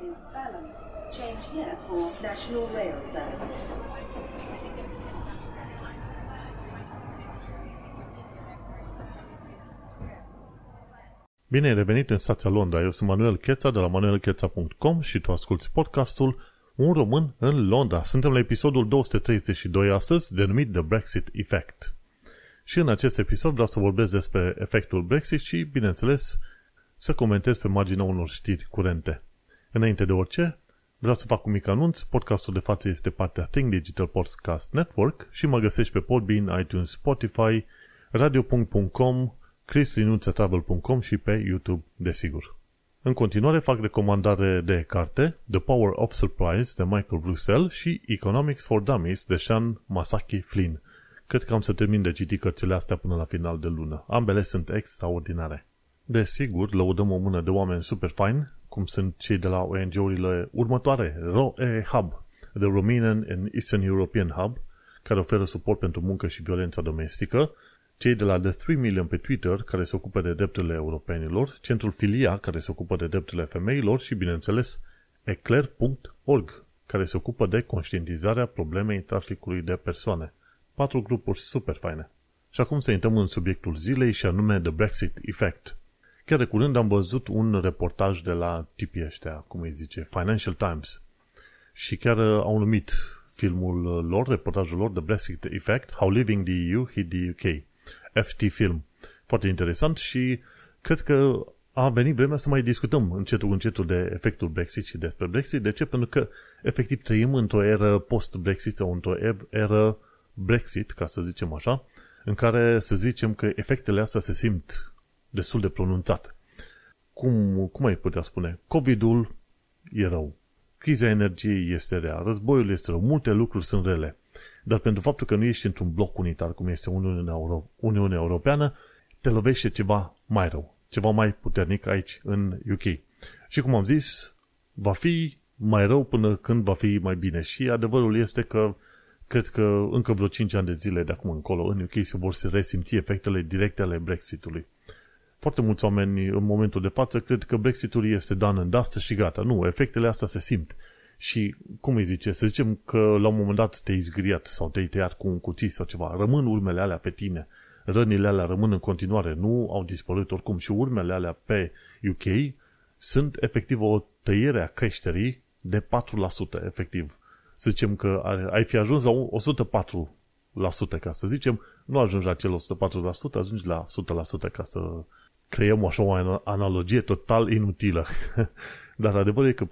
in Balham. Change here for National Rail Service. Bine ai revenit în stația Londra. Eu sunt Manuel Cheța de la manuelcheța.com și tu asculti podcastul Un român în Londra. Suntem la episodul 232 astăzi, denumit The Brexit Effect. Și în acest episod vreau să vorbesc despre efectul Brexit și, bineînțeles, să comentez pe marginea unor știri curente. Înainte de orice, vreau să fac un mic anunț. Podcastul de față este partea Think Digital Podcast Network și mă găsești pe Podbean, iTunes, Spotify, radio.com, chrislinuțetravel.com și pe YouTube, desigur. În continuare fac recomandare de carte The Power of Surprise de Michael Russell și Economics for Dummies de Sean Masaki Flynn. Cred că am să termin de citit cărțile astea până la final de lună. Ambele sunt extraordinare. Desigur, lăudăm o mână de oameni super fine, cum sunt cei de la ONG-urile următoare, ROE Hub, The Romanian and Eastern European Hub, care oferă suport pentru muncă și violența domestică, cei de la The 3 Million pe Twitter, care se ocupă de drepturile europenilor, Centrul Filia, care se ocupă de drepturile femeilor și, bineînțeles, eclair.org, care se ocupă de conștientizarea problemei traficului de persoane. Patru grupuri super faine. Și acum să intrăm în subiectul zilei și anume The Brexit Effect. Chiar de curând am văzut un reportaj de la tipii ăștia, cum îi zice, Financial Times. Și chiar uh, au numit filmul lor, reportajul lor, The Brexit Effect, How Living the EU Hit the UK. FT Film. Foarte interesant și cred că a venit vremea să mai discutăm încetul încetul de efectul Brexit și despre Brexit. De ce? Pentru că efectiv trăim într-o eră post-Brexit sau într-o eră Brexit, ca să zicem așa, în care să zicem că efectele astea se simt destul de pronunțat. Cum, cum ai putea spune? COVID-ul e rău. Criza energiei este rea. Războiul este rău. Multe lucruri sunt rele. Dar pentru faptul că nu ești într-un bloc unitar, cum este Uniunea, Euro- Uniunea Europeană, te lovește ceva mai rău. Ceva mai puternic aici, în UK. Și cum am zis, va fi mai rău până când va fi mai bine. Și adevărul este că cred că încă vreo 5 ani de zile de acum încolo în UK se vor resimți efectele directe ale Brexitului. Foarte mulți oameni în momentul de față cred că Brexitul este done în dust și gata. Nu, efectele astea se simt. Și, cum îi zice, să zicem că la un moment dat te-ai zgriat sau te-ai tăiat cu un cuțit sau ceva, rămân urmele alea pe tine. Rănile alea rămân în continuare, nu au dispărut oricum și urmele alea pe UK sunt efectiv o tăiere a creșterii de 4%, efectiv. Să zicem că ai fi ajuns la 104%, ca să zicem, nu ajungi la cel 104%, ajungi la 100% ca să creăm așa o analogie total inutilă. Dar adevărul e că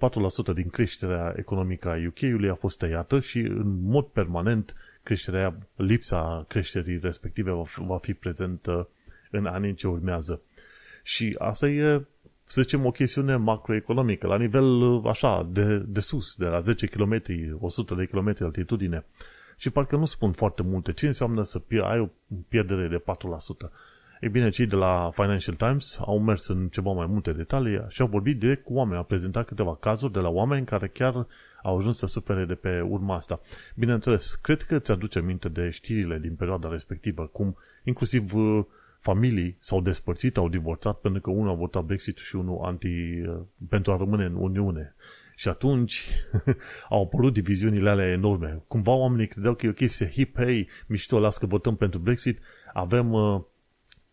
4% din creșterea economică a UK-ului a fost tăiată și în mod permanent creșterea, lipsa creșterii respective va fi, va fi prezentă în anii ce urmează. Și asta e, să zicem, o chestiune macroeconomică, la nivel așa, de, de sus, de la 10 km, 100 de km altitudine. Și parcă nu spun foarte multe. Ce înseamnă să ai o pierdere de 4%? Ei bine, cei de la Financial Times au mers în ceva mai multe detalii și au vorbit direct cu oameni, au prezentat câteva cazuri de la oameni care chiar au ajuns să sufere de pe urma asta. Bineînțeles, cred că ți-aduce minte de știrile din perioada respectivă, cum inclusiv uh, familii s-au despărțit, au divorțat pentru că unul a votat Brexit și unul anti, uh, pentru a rămâne în Uniune. Și atunci au apărut diviziunile alea enorme. Cumva oamenii credeau că e o chestie hip, hey, mișto, las că votăm pentru Brexit, avem uh,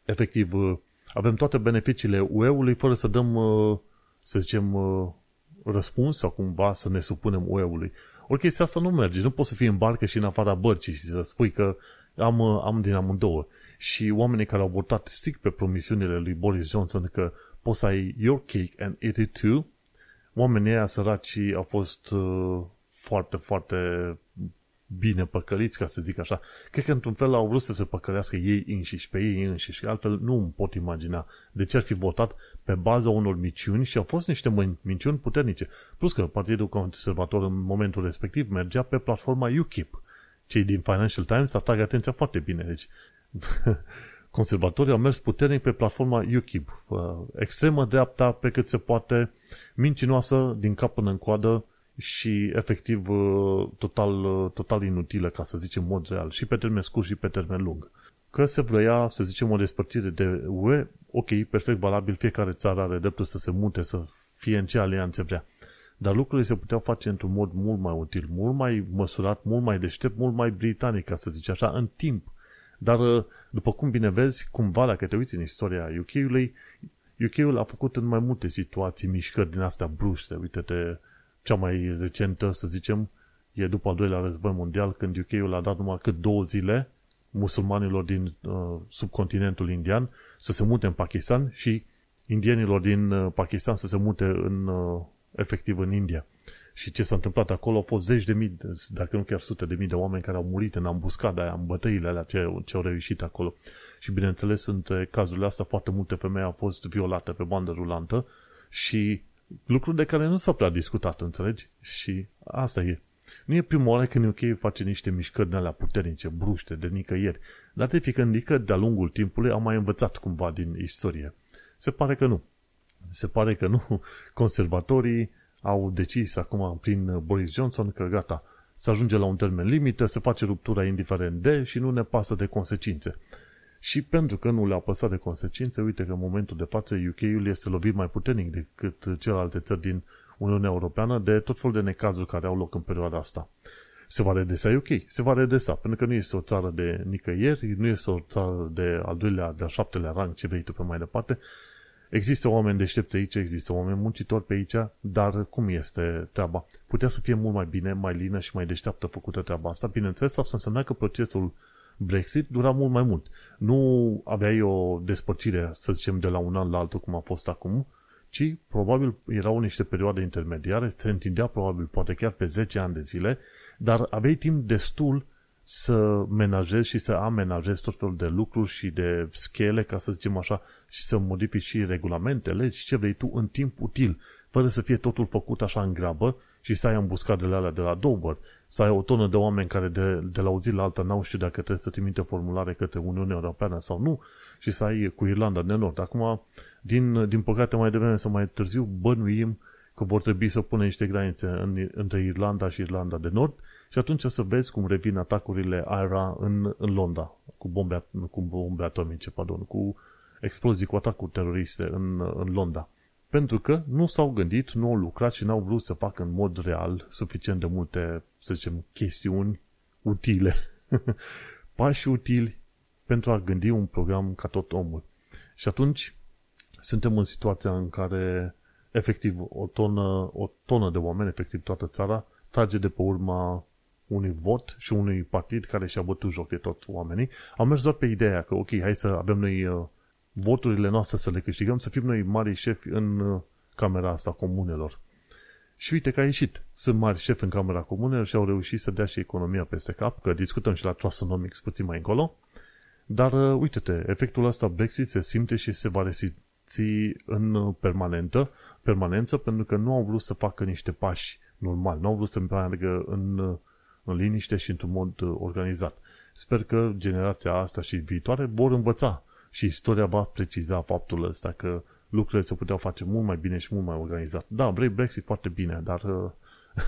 efectiv, uh, avem toate beneficiile UE-ului fără să dăm, uh, să zicem, uh, răspuns sau cumva să ne supunem UE-ului. Ori chestia asta nu merge. Nu poți să fii în barcă și în afara bărcii și să spui că am, am din amândouă. Și oamenii care au votat strict pe promisiunile lui Boris Johnson că poți să ai your cake and eat it too, oamenii ăia săraci au fost uh, foarte, foarte bine păcăliți, ca să zic așa. Cred că într-un fel au vrut să se păcălească ei înșiși, pe ei înșiși. Altfel nu îmi pot imagina de ce ar fi votat pe baza unor miciuni și au fost niște minciuni puternice. Plus că Partidul Conservator în momentul respectiv mergea pe platforma UKIP. Cei din Financial Times atrag atenția foarte bine. Deci, conservatorii au mers puternic pe platforma UKIP. Extremă dreapta pe cât se poate, mincinoasă din cap până în coadă, și efectiv uh, total, uh, total inutilă, ca să zicem, în mod real, și pe termen scurt și pe termen lung. Că se vrea, să zicem, o despărțire de UE, ok, perfect valabil, fiecare țară are dreptul să se mute, să fie în ce alianțe vrea. dar lucrurile se puteau face într-un mod mult mai util, mult mai măsurat, mult mai deștept, mult mai britanic, ca să zici așa, în timp. Dar, uh, după cum bine vezi, cumva, dacă te uiți în istoria UK-ului, UK-ul a făcut în mai multe situații mișcări din astea bruște. Uite-te, cea mai recentă, să zicem, e după al doilea război mondial, când UK-ul a dat numai cât două zile musulmanilor din uh, subcontinentul indian să se mute în Pakistan și indienilor din uh, Pakistan să se mute în, uh, efectiv în India. Și ce s-a întâmplat acolo au fost zeci de mii, dacă nu chiar sute de mii de oameni care au murit în ambuscada aia, în bătăile alea ce, ce au reușit acolo. Și bineînțeles, între cazurile astea, foarte multe femei au fost violate pe bandă rulantă și lucruri de care nu s-a prea discutat, înțelegi? Și asta e. Nu e prima oară când UK face niște mișcări de alea puternice, bruște, de nicăieri, dar te fi gândit că de-a lungul timpului am mai învățat cumva din istorie. Se pare că nu. Se pare că nu. Conservatorii au decis acum prin Boris Johnson că gata, să ajunge la un termen limită, se face ruptura indiferent de și nu ne pasă de consecințe. Și pentru că nu le-a păsat de consecințe, uite că în momentul de față UK-ul este lovit mai puternic decât celelalte țări din Uniunea Europeană de tot felul de necazuri care au loc în perioada asta. Se va redesa UK, se va redesa, pentru că nu este o țară de nicăieri, nu este o țară de al doilea, de al șaptelea rang, ce vrei tu pe mai departe. Există oameni deștepți aici, există oameni muncitori pe aici, dar cum este treaba? Putea să fie mult mai bine, mai lină și mai deșteaptă făcută treaba asta. Bineînțeles, asta însemna că procesul Brexit dura mult mai mult. Nu aveai o despărțire, să zicem, de la un an la altul, cum a fost acum, ci probabil erau niște perioade intermediare, se întindea probabil poate chiar pe 10 ani de zile, dar aveai timp destul să menajezi și să amenajezi tot felul de lucruri și de schele, ca să zicem așa, și să modifici și regulamentele și ce vrei tu în timp util, fără să fie totul făcut așa în grabă și să ai ambuscadele alea de la Dover, să ai o tonă de oameni care de, de la o zi la alta n-au știu dacă trebuie să trimite formulare către Uniunea Europeană sau nu și să ai cu Irlanda de Nord. Acum, din, din păcate, mai devreme sau mai târziu, bănuim că vor trebui să pună niște granițe în, între Irlanda și Irlanda de Nord și atunci o să vezi cum revin atacurile AIRA în, în Londra, cu bombe, cu bombe atomice, pardon, cu explozii, cu atacuri teroriste în, în Londra. Pentru că nu s-au gândit, nu au lucrat și n-au vrut să facă în mod real suficient de multe, să zicem, chestiuni utile, pași utili pentru a gândi un program ca tot omul. Și atunci suntem în situația în care efectiv o tonă, o tonă de oameni, efectiv toată țara, trage de pe urma unui vot și unui partid care și-a bătut joc de toți oamenii. Am mers doar pe ideea că, ok, hai să avem noi uh, voturile noastre să le câștigăm, să fim noi mari șefi în uh, camera asta comunelor. Și uite că a ieșit. Sunt mari șefi în Camera Comunelor și au reușit să dea și economia peste cap, că discutăm și la Trustonomics puțin mai încolo. Dar uh, uite-te, efectul ăsta Brexit se simte și se va resimți în uh, permanentă, permanență, pentru că nu au vrut să facă niște pași normal, nu au vrut să meargă în, uh, în liniște și într-un mod organizat. Sper că generația asta și viitoare vor învăța și istoria va preciza faptul ăsta că lucrurile se puteau face mult mai bine și mult mai organizat. Da, vrei Brexit foarte bine, dar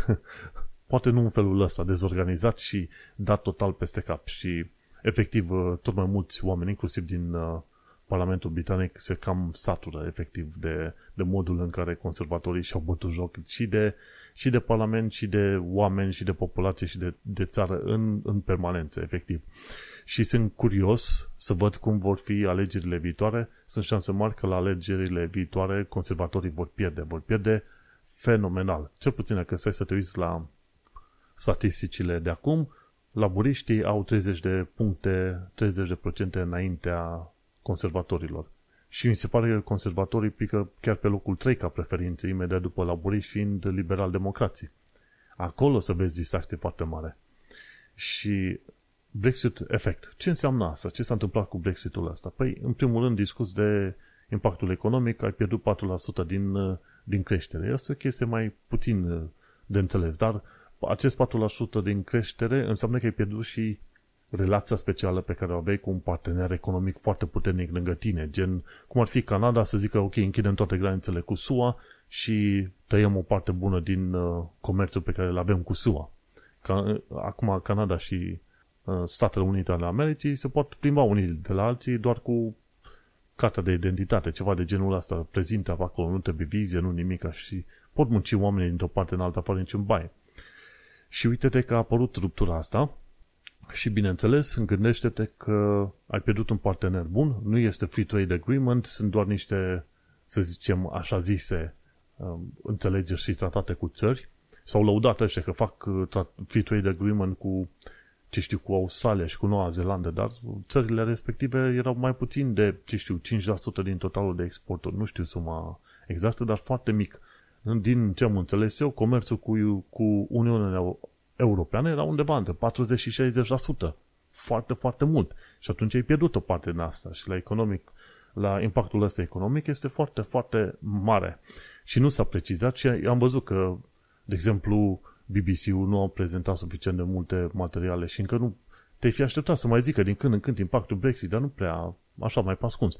poate nu în felul ăsta, dezorganizat și dat total peste cap și efectiv tot mai mulți oameni, inclusiv din uh, Parlamentul Britanic, se cam satură efectiv de, de modul în care conservatorii și-au bătut joc și de, și de Parlament, și de oameni, și de populație, și de, de țară în, în permanență, efectiv și sunt curios să văd cum vor fi alegerile viitoare. Sunt șanse mari că la alegerile viitoare conservatorii vor pierde, vor pierde fenomenal. Cel puțin dacă stai să te uiți la statisticile de acum, laburiștii au 30 de puncte, 30 de procente înaintea conservatorilor. Și mi se pare că conservatorii pică chiar pe locul 3 ca preferință, imediat după laburiști fiind liberal-democrații. Acolo să vezi distracție foarte mare. Și Brexit effect. Ce înseamnă asta? Ce s-a întâmplat cu Brexitul ăsta? Păi, în primul rând, discuț de impactul economic, ai pierdut 4% din, uh, din creștere. Asta e o chestie mai puțin uh, de înțeles, dar acest 4% din creștere înseamnă că ai pierdut și relația specială pe care o aveai cu un partener economic foarte puternic lângă tine, gen cum ar fi Canada să zică ok, închidem toate granițele cu SUA și tăiem o parte bună din uh, comerțul pe care îl avem cu SUA. Ca, acum Canada și Uh, Statele Unite ale Americii se pot plimba unii de la alții doar cu cartea de identitate, ceva de genul ăsta, prezintă acolo, nu trebuie vizie, nu nimic și pot munci oamenii dintr-o parte în alta fără niciun baie. Și uite-te că a apărut ruptura asta și bineînțeles, gândește-te că ai pierdut un partener bun, nu este free trade agreement, sunt doar niște, să zicem, așa zise, um, înțelegeri și tratate cu țări. S-au lăudat ăștia că fac uh, free trade agreement cu, ce știu, cu Australia și cu Noua Zeelandă, dar țările respective erau mai puțin de, ce știu, 5% din totalul de exporturi. Nu știu suma exactă, dar foarte mic. Din ce am înțeles eu, comerțul cu, cu Uniunea Europeană era undeva între 40 și 60%. Foarte, foarte mult. Și atunci ai pierdut o parte din asta și la economic, la impactul ăsta economic este foarte, foarte mare. Și nu s-a precizat și am văzut că, de exemplu, BBC-ul nu a prezentat suficient de multe materiale și încă nu te-ai fi așteptat să mai zică din când în când impactul Brexit, dar nu prea așa mai pascuns.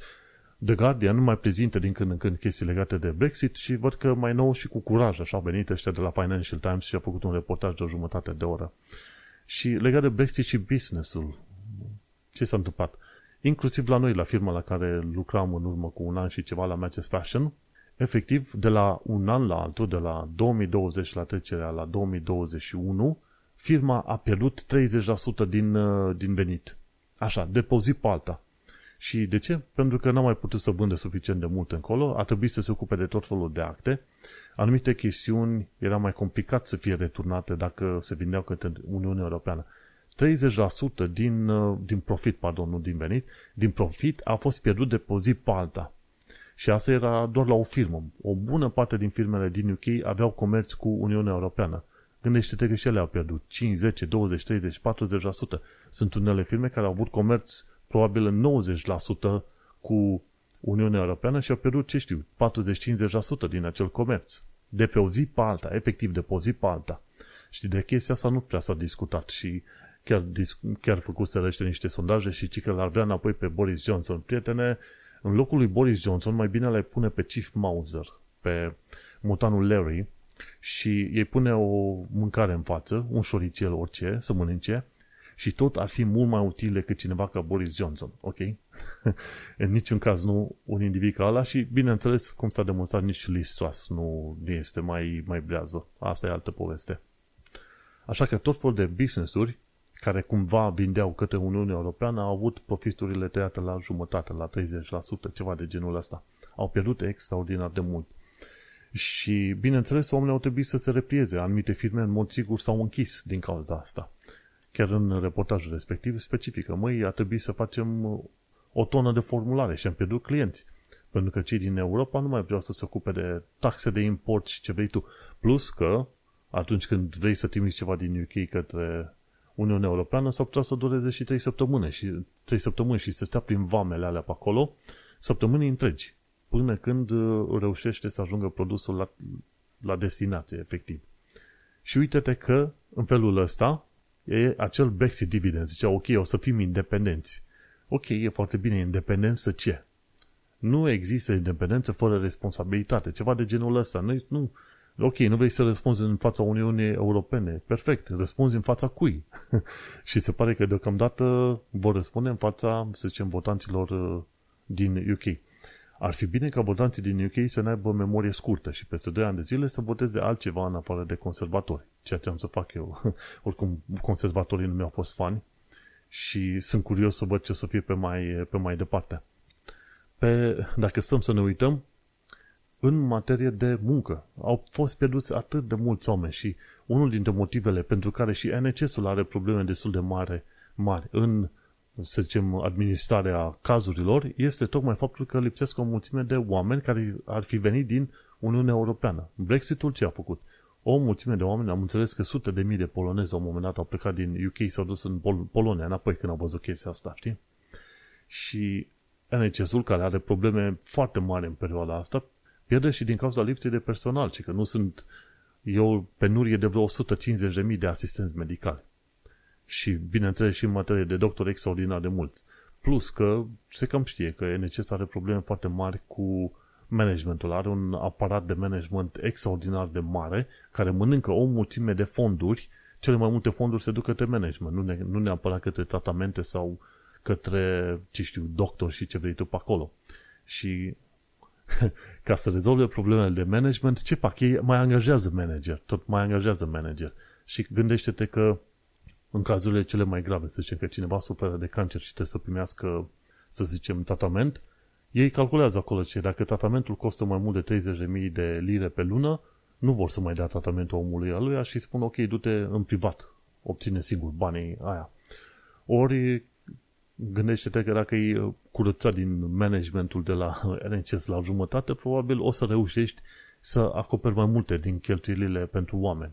The Guardian nu mai prezintă din când în când chestii legate de Brexit și văd că mai nou și cu curaj așa au venit ăștia de la Financial Times și au făcut un reportaj de o jumătate de oră. Și legat de Brexit și business-ul, ce s-a întâmplat? Inclusiv la noi, la firma la care lucram în urmă cu un an și ceva la Matches Fashion, efectiv, de la un an la altul, de la 2020 la trecerea la 2021, firma a pierdut 30% din, uh, din venit. Așa, depozit pe alta. Și de ce? Pentru că n-a mai putut să vândă suficient de mult încolo, a trebuit să se ocupe de tot felul de acte. Anumite chestiuni era mai complicat să fie returnate dacă se vindeau către Uniunea Europeană. 30% din, uh, din profit, pardon, nu din venit, din profit a fost pierdut de pe zi pe alta. Și asta era doar la o firmă. O bună parte din firmele din UK aveau comerț cu Uniunea Europeană. Gândește-te că și ele au pierdut 5, 10, 20, 30, 40%. Sunt unele firme care au avut comerț probabil în 90% cu Uniunea Europeană și au pierdut, ce știu, 40-50% din acel comerț. De pe o zi pe alta, efectiv de pe o zi pe alta. Și de chestia asta nu prea s-a discutat și chiar, chiar făcut să niște sondaje și ci că l-ar vrea înapoi pe Boris Johnson. Prietene, în locul lui Boris Johnson mai bine le pune pe Chief Mauser, pe mutanul Larry și îi pune o mâncare în față, un șoricel orice, să mănânce și tot ar fi mult mai util decât cineva ca Boris Johnson, ok? în niciun caz nu un individ ca ăla și, bineînțeles, cum s-a demonstrat, nici Liz Truss nu este mai, mai brează. Asta e altă poveste. Așa că tot felul de business-uri care cumva vindeau către Uniunea Europeană au avut profiturile tăiate la jumătate, la 30%, ceva de genul ăsta. Au pierdut extraordinar de mult. Și, bineînțeles, oamenii au trebuit să se replieze. Anumite firme, în mod sigur, s-au închis din cauza asta chiar în reportajul respectiv, specifică. Măi, a trebuit să facem uh, o tonă de formulare și am pierdut clienți. Pentru că cei din Europa nu mai vreau să se ocupe de taxe de import și ce vrei tu. Plus că, atunci când vrei să trimiți ceva din UK către Uniunea Europeană, s-ar putea să dureze și 3 săptămâni și 3 săptămâni și să stea prin vamele alea pe acolo săptămâni întregi, până când uh, reușește să ajungă produsul la, la destinație, efectiv. Și uite-te că, în felul ăsta, e acel Brexit dividend. Zicea, ok, o să fim independenți. Ok, e foarte bine, independență ce? Nu există independență fără responsabilitate. Ceva de genul ăsta. Nu, nu, ok, nu vrei să răspunzi în fața Uniunii Europene. Perfect, răspunzi în fața cui? și se pare că deocamdată vor răspunde în fața, să zicem, votanților uh, din UK. Ar fi bine ca votanții din UK să ne aibă memorie scurtă și peste 2 ani de zile să voteze altceva în afară de conservatori, ceea ce am să fac eu. Oricum, conservatorii nu mi-au fost fani și sunt curios să văd ce o să fie pe mai, pe mai departe. Pe, dacă stăm să ne uităm, în materie de muncă, au fost pierduți atât de mulți oameni și unul dintre motivele pentru care și NHS-ul are probleme destul de mare, mari în să zicem, administrarea cazurilor, este tocmai faptul că lipsesc o mulțime de oameni care ar fi venit din Uniunea Europeană. Brexitul ce a făcut? O mulțime de oameni, am înțeles că sute de mii de polonezi la un moment dat au plecat din UK, s-au dus în Pol- Polonia înapoi când au văzut chestia asta, știi? Și NHS-ul, care are probleme foarte mari în perioada asta, pierde și din cauza lipsei de personal, ci că nu sunt eu penurie de vreo 150.000 de asistenți medicali și, bineînțeles, și în materie de doctor extraordinar de mulți. Plus că se cam știe că NCS are probleme foarte mari cu managementul. Are un aparat de management extraordinar de mare care mănâncă o mulțime de fonduri. Cele mai multe fonduri se duc către management, nu, ne, nu neapărat către tratamente sau către, ce știu, doctor și ce vrei tu pe acolo. Și ca să rezolve problemele de management, ce fac? Ei mai angajează manager, tot mai angajează manager. Și gândește-te că în cazurile cele mai grave, să zicem că cineva suferă de cancer și trebuie să primească, să zicem, tratament, ei calculează acolo ce dacă tratamentul costă mai mult de 30.000 de lire pe lună, nu vor să mai dea tratamentul omului aluia și spun ok, du-te în privat, obține singur banii aia. Ori gândește-te că dacă e curățat din managementul de la NHS la jumătate, probabil o să reușești să acoperi mai multe din cheltuielile pentru oameni.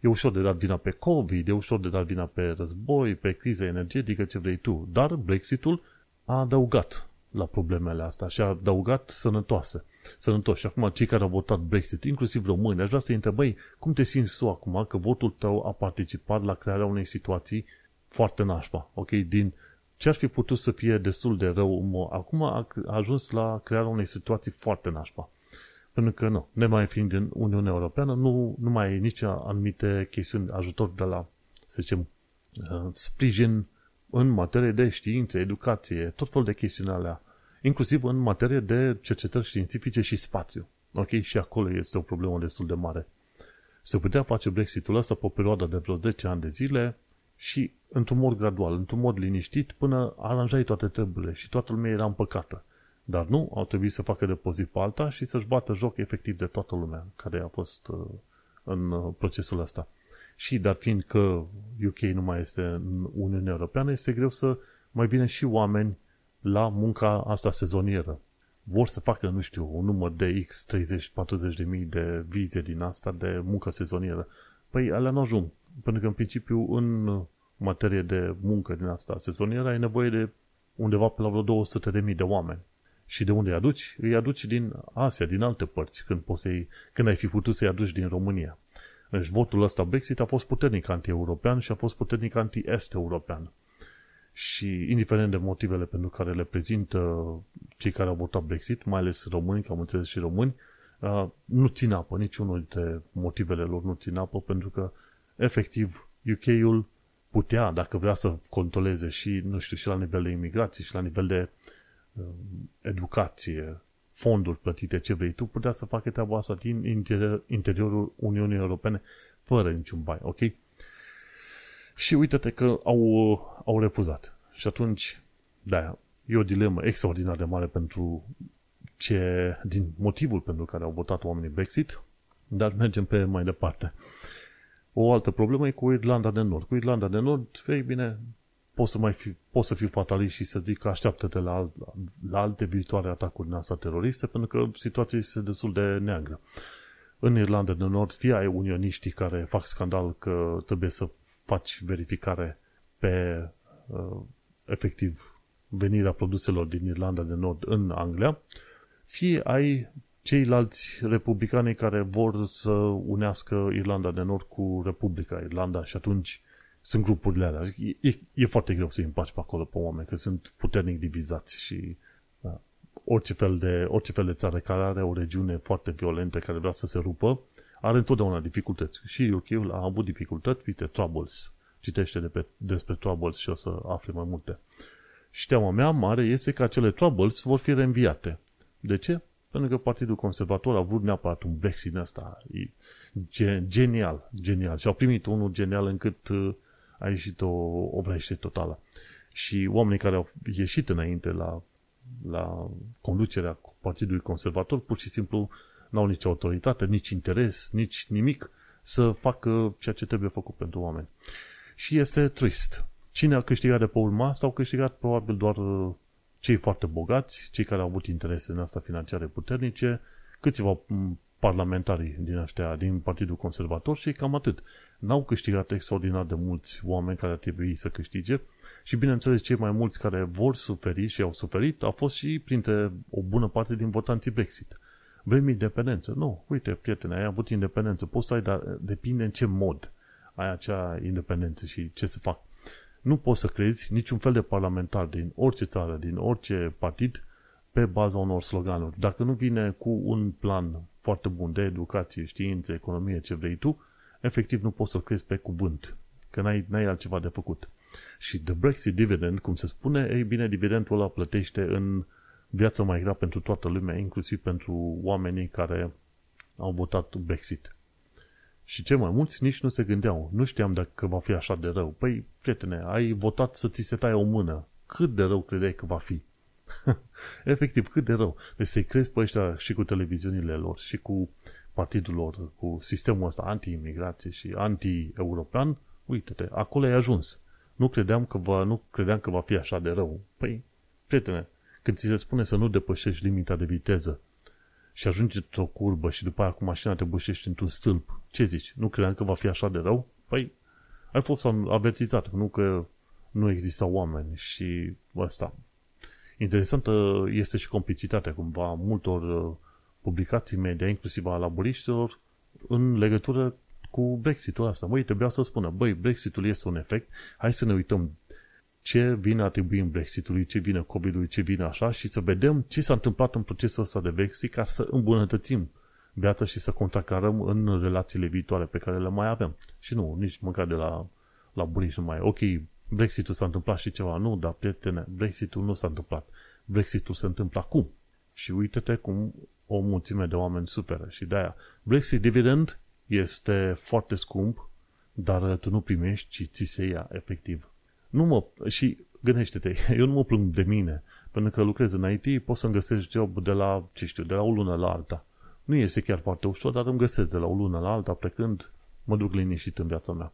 E ușor de dat vina pe COVID, e ușor de dat vina pe război, pe criza energetică, ce vrei tu. Dar Brexitul a adăugat la problemele astea și a adăugat sănătoase. Sănătoși. Și acum cei care au votat Brexit, inclusiv români, aș vrea să-i întrebăi cum te simți tu acum că votul tău a participat la crearea unei situații foarte nașpa. Ok? Din ce ar fi putut să fie destul de rău, acum a ajuns la crearea unei situații foarte nașpa. Pentru că nu, ne mai fiind în Uniunea Europeană, nu, nu mai e nici anumite chestiuni ajutor de la, să zicem, uh, sprijin în materie de știință, educație, tot felul de chestiuni alea, inclusiv în materie de cercetări științifice și spațiu. Ok? Și acolo este o problemă destul de mare. Se putea face Brexitul ăsta pe o perioadă de vreo 10 ani de zile și într-un mod gradual, într-un mod liniștit, până aranjai toate treburile și toată lumea era împăcată. Dar nu, au trebuit să facă depozit pe alta și să-și bată joc efectiv de toată lumea care a fost uh, în uh, procesul ăsta. Și dar fiind că UK nu mai este în Uniunea Europeană, este greu să mai vină și oameni la munca asta sezonieră. Vor să facă, nu știu, un număr de X, 30-40 de mii de vize din asta de muncă sezonieră. Păi alea nu ajung. Pentru că în principiu în materie de muncă din asta sezonieră ai nevoie de undeva pe la vreo 200 de mii de oameni. Și de unde îi aduci? Îi aduci din Asia, din alte părți, când, poți să când ai fi putut să-i aduci din România. Deci votul ăsta Brexit a fost puternic anti-european și a fost puternic anti-est-european. Și indiferent de motivele pentru care le prezintă cei care au votat Brexit, mai ales români, că am înțeles și români, uh, nu țin apă, niciunul dintre motivele lor nu țin apă, pentru că efectiv UK-ul putea, dacă vrea să controleze și, nu știu, și la nivel de imigrație și la nivel de uh, educație, fonduri plătite, ce vrei tu, putea să facă treaba asta din interior, interiorul Uniunii Europene fără niciun bai, ok? Și uite-te că au, au refuzat. Și atunci, da, e o dilemă extraordinar de mare pentru ce, din motivul pentru care au votat oamenii Brexit, dar mergem pe mai departe. O altă problemă e cu Irlanda de Nord. Cu Irlanda de Nord, ei bine, pot să, mai fi, pot să fiu fatalist și să zic că așteaptă-te la, la alte viitoare atacuri din asta teroriste, pentru că situația este destul de neagră. În Irlanda de Nord, fie ai unioniștii care fac scandal că trebuie să faci verificare pe uh, efectiv venirea produselor din Irlanda de Nord în Anglia, fie ai ceilalți republicani care vor să unească Irlanda de Nord cu Republica Irlanda și atunci sunt grupurile alea. E, e, e foarte greu să-i împaci pe acolo pe oameni, că sunt puternic divizați și da, orice, fel de, orice fel de țară care are o regiune foarte violentă care vrea să se rupă, are întotdeauna dificultăți. Și UK a avut dificultăți, uite, Troubles. Citește de pe, despre Troubles și o să afli mai multe. Și teama mea mare este că acele Troubles vor fi reînviate. De ce? Pentru că Partidul Conservator a vrut neapărat un Brexit ăsta. E genial, genial. Și au primit unul genial încât uh, a ieșit o obrește totală. Și oamenii care au ieșit înainte la, la conducerea Partidului Conservator pur și simplu n-au nici autoritate, nici interes, nici nimic să facă ceea ce trebuie făcut pentru oameni. Și este trist. Cine a câștigat de pe urma asta? Au câștigat probabil doar uh, cei foarte bogați, cei care au avut interese în asta financiare puternice, câțiva parlamentari din ăștia, din Partidul Conservator și cam atât. N-au câștigat extraordinar de mulți oameni care ar trebui să câștige și bineînțeles cei mai mulți care vor suferi și au suferit au fost și printre o bună parte din votanții Brexit. Vrem independență? Nu. Uite, prietene, ai avut independență. Poți să ai, dar depinde în ce mod ai acea independență și ce să fac. Nu poți să crezi niciun fel de parlamentar din orice țară, din orice partid, pe baza unor sloganuri. Dacă nu vine cu un plan foarte bun de educație, știință, economie, ce vrei tu, efectiv nu poți să-l crezi pe cuvânt, că n-ai, n-ai altceva de făcut. Și the Brexit dividend, cum se spune, ei bine, dividendul ăla plătește în viața mai grea pentru toată lumea, inclusiv pentru oamenii care au votat Brexit. Și cei mai mulți nici nu se gândeau. Nu știam dacă va fi așa de rău. Păi, prietene, ai votat să ți se taie o mână. Cât de rău credeai că va fi? Efectiv, cât de rău. Deci să-i crezi pe ăștia și cu televiziunile lor și cu partidul lor, cu sistemul ăsta anti-imigrație și anti-european, uite-te, acolo ai ajuns. Nu credeam că va, nu credeam că va fi așa de rău. Păi, prietene, când ți se spune să nu depășești limita de viteză și ajungi într-o curbă și după aia cu mașina te bușești într-un stâlp, ce zici? Nu credeam că va fi așa de rău? Păi, ai fost avertizat, nu că nu existau oameni și ăsta. Interesantă este și complicitatea cumva multor uh, publicații media, inclusiv a laboriștilor, în legătură cu Brexitul ăsta. Băi, trebuia să spună, băi, Brexitul este un efect, hai să ne uităm ce vine a trebui în Brexitului, ce vine COVID-ului, ce vine așa și să vedem ce s-a întâmplat în procesul ăsta de Brexit ca să îmbunătățim viața și să contracarăm în relațiile viitoare pe care le mai avem. Și nu, nici măcar de la, la bunici nu mai. Ok, Brexitul s-a întâmplat și ceva. Nu, dar prietene, Brexitul nu s-a întâmplat. Brexitul se întâmplă acum. Și uite-te cum o mulțime de oameni suferă. Și de-aia, Brexit dividend este foarte scump, dar tu nu primești, ci ți se ia efectiv. Nu mă, și gândește-te, eu nu mă plâng de mine, pentru că lucrez în IT, pot să-mi găsesc job de la, ce știu, de la o lună la alta. Nu este chiar foarte ușor, dar îmi găsesc de la o lună la alta, plecând, mă duc liniștit în viața mea.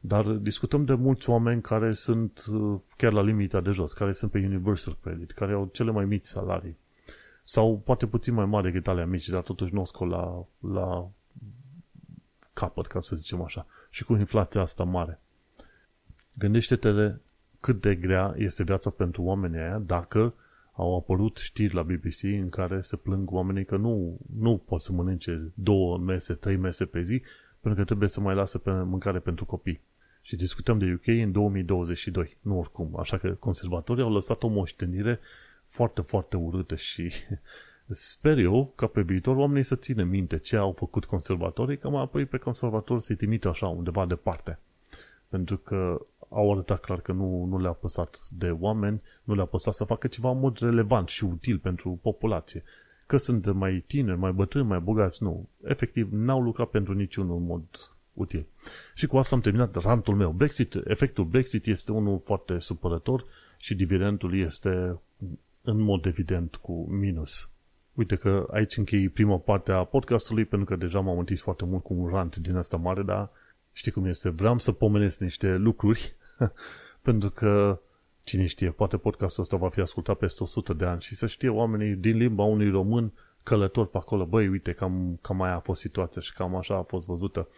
Dar discutăm de mulți oameni care sunt uh, chiar la limita de jos, care sunt pe Universal Credit, care au cele mai mici salarii. Sau poate puțin mai mari decât alea mici, dar totuși nu scot la, la capăt, ca să zicem așa. Și cu inflația asta mare. Gândește-te cât de grea este viața pentru oamenii aia dacă au apărut știri la BBC în care se plâng oamenii că nu, nu pot să mănânce două mese, trei mese pe zi, pentru că trebuie să mai lasă pe mâncare pentru copii. Și discutăm de UK în 2022, nu oricum. Așa că conservatorii au lăsat o moștenire foarte, foarte urâtă și sper eu ca pe viitor oamenii să țină minte ce au făcut conservatorii, că mai apoi pe conservatori să-i trimită așa undeva departe. Pentru că au arătat clar că nu, nu le-a păsat de oameni, nu le-a păsat să facă ceva în mod relevant și util pentru populație. Că sunt mai tineri, mai bătrâni, mai bogați, nu. Efectiv, n-au lucrat pentru niciunul în mod util. Și cu asta am terminat rantul meu. Brexit, efectul Brexit este unul foarte supărător și dividendul este în mod evident cu minus. Uite că aici închei prima parte a podcastului pentru că deja m-am întins foarte mult cu un rant din asta mare, dar știi cum este, vreau să pomenesc niște lucruri pentru că cine știe, poate podcastul ăsta va fi ascultat peste 100 de ani și să știe oamenii din limba unui român călător pe acolo, băi, uite, cam, cam aia a fost situația și cam așa a fost văzută.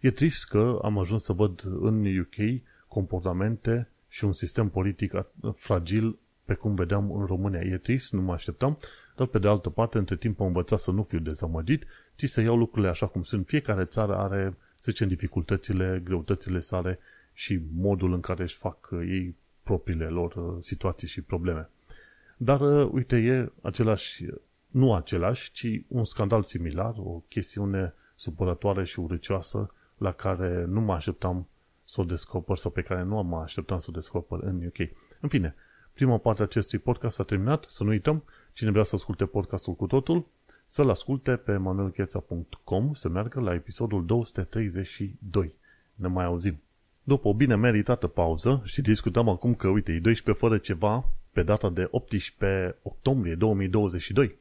E trist că am ajuns să văd în UK comportamente și un sistem politic fragil pe cum vedeam în România. E trist, nu mă așteptam, dar pe de altă parte, între timp am învățat să nu fiu dezamăgit, ci să iau lucrurile așa cum sunt. Fiecare țară are, să zicem, dificultățile, greutățile sale și modul în care își fac uh, ei propriile lor uh, situații și probleme. Dar, uh, uite, e același, nu același, ci un scandal similar, o chestiune supărătoare și urâcioasă la care nu mă așteptam să o descoper sau pe care nu mă așteptam să o descoper în UK. În fine, prima parte a acestui podcast a terminat, să nu uităm, cine vrea să asculte podcastul cu totul, să-l asculte pe manuelcheța.com, să meargă la episodul 232. Ne mai auzim! După o bine meritată pauză, și discutăm acum că, uite, e 12 fără ceva pe data de 18 octombrie 2022.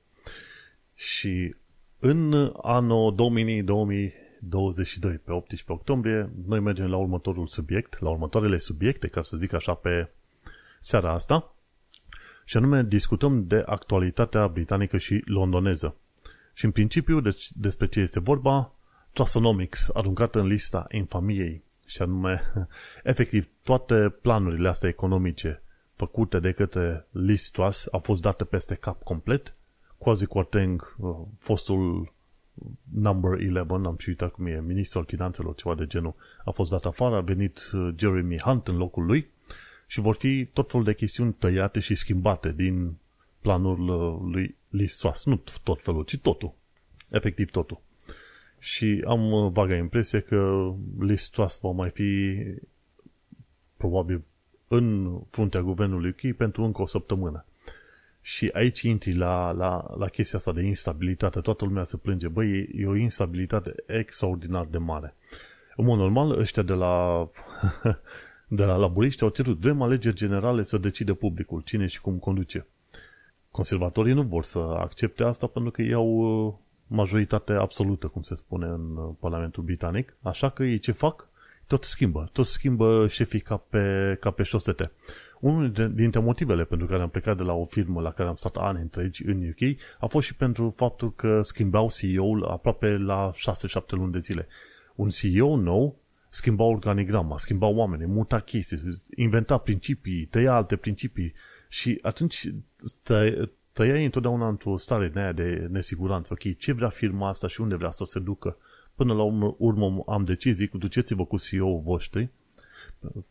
Și în anul 2022, pe 18 octombrie, noi mergem la următorul subiect, la următoarele subiecte, ca să zic așa, pe seara asta, și anume discutăm de actualitatea britanică și londoneză. Și în principiu, deci, despre ce este vorba, Trustonomics, aruncată în lista infamiei și anume, efectiv, toate planurile astea economice făcute de către Liz Truss au fost date peste cap complet. Quasi Kwarteng, uh, fostul number 11, am și uitat cum e, ministrul finanțelor, ceva de genul, a fost dat afară, a venit uh, Jeremy Hunt în locul lui și vor fi tot felul de chestiuni tăiate și schimbate din planul uh, lui Liz Truss. Nu tot felul, ci totul. Efectiv totul și am uh, vaga impresie că Liz Truss va mai fi probabil în fruntea guvernului UK pentru încă o săptămână. Și aici intri la, la, la chestia asta de instabilitate. Toată lumea se plânge. Băi, e o instabilitate extraordinar de mare. În mod normal, ăștia de la, de la laburiști au cerut. Vrem alegeri generale să decide publicul cine și cum conduce. Conservatorii nu vor să accepte asta pentru că ei au uh, majoritate absolută, cum se spune în uh, Parlamentul Britanic. Așa că ei ce fac? Tot schimbă. Tot schimbă șefii ca pe, ca pe șosete. Unul dintre motivele pentru care am plecat de la o firmă la care am stat ani întregi în UK a fost și pentru faptul că schimbau CEO-ul aproape la 6-7 luni de zile. Un CEO nou schimba organigrama, schimba oameni, muta chestii, inventa principii, tăia alte principii și atunci tăiai întotdeauna într-o stare de, de nesiguranță. Ok, ce vrea firma asta și unde vrea să se ducă? Până la urmă am decizii, cu duceți-vă cu CEO-ul voștri,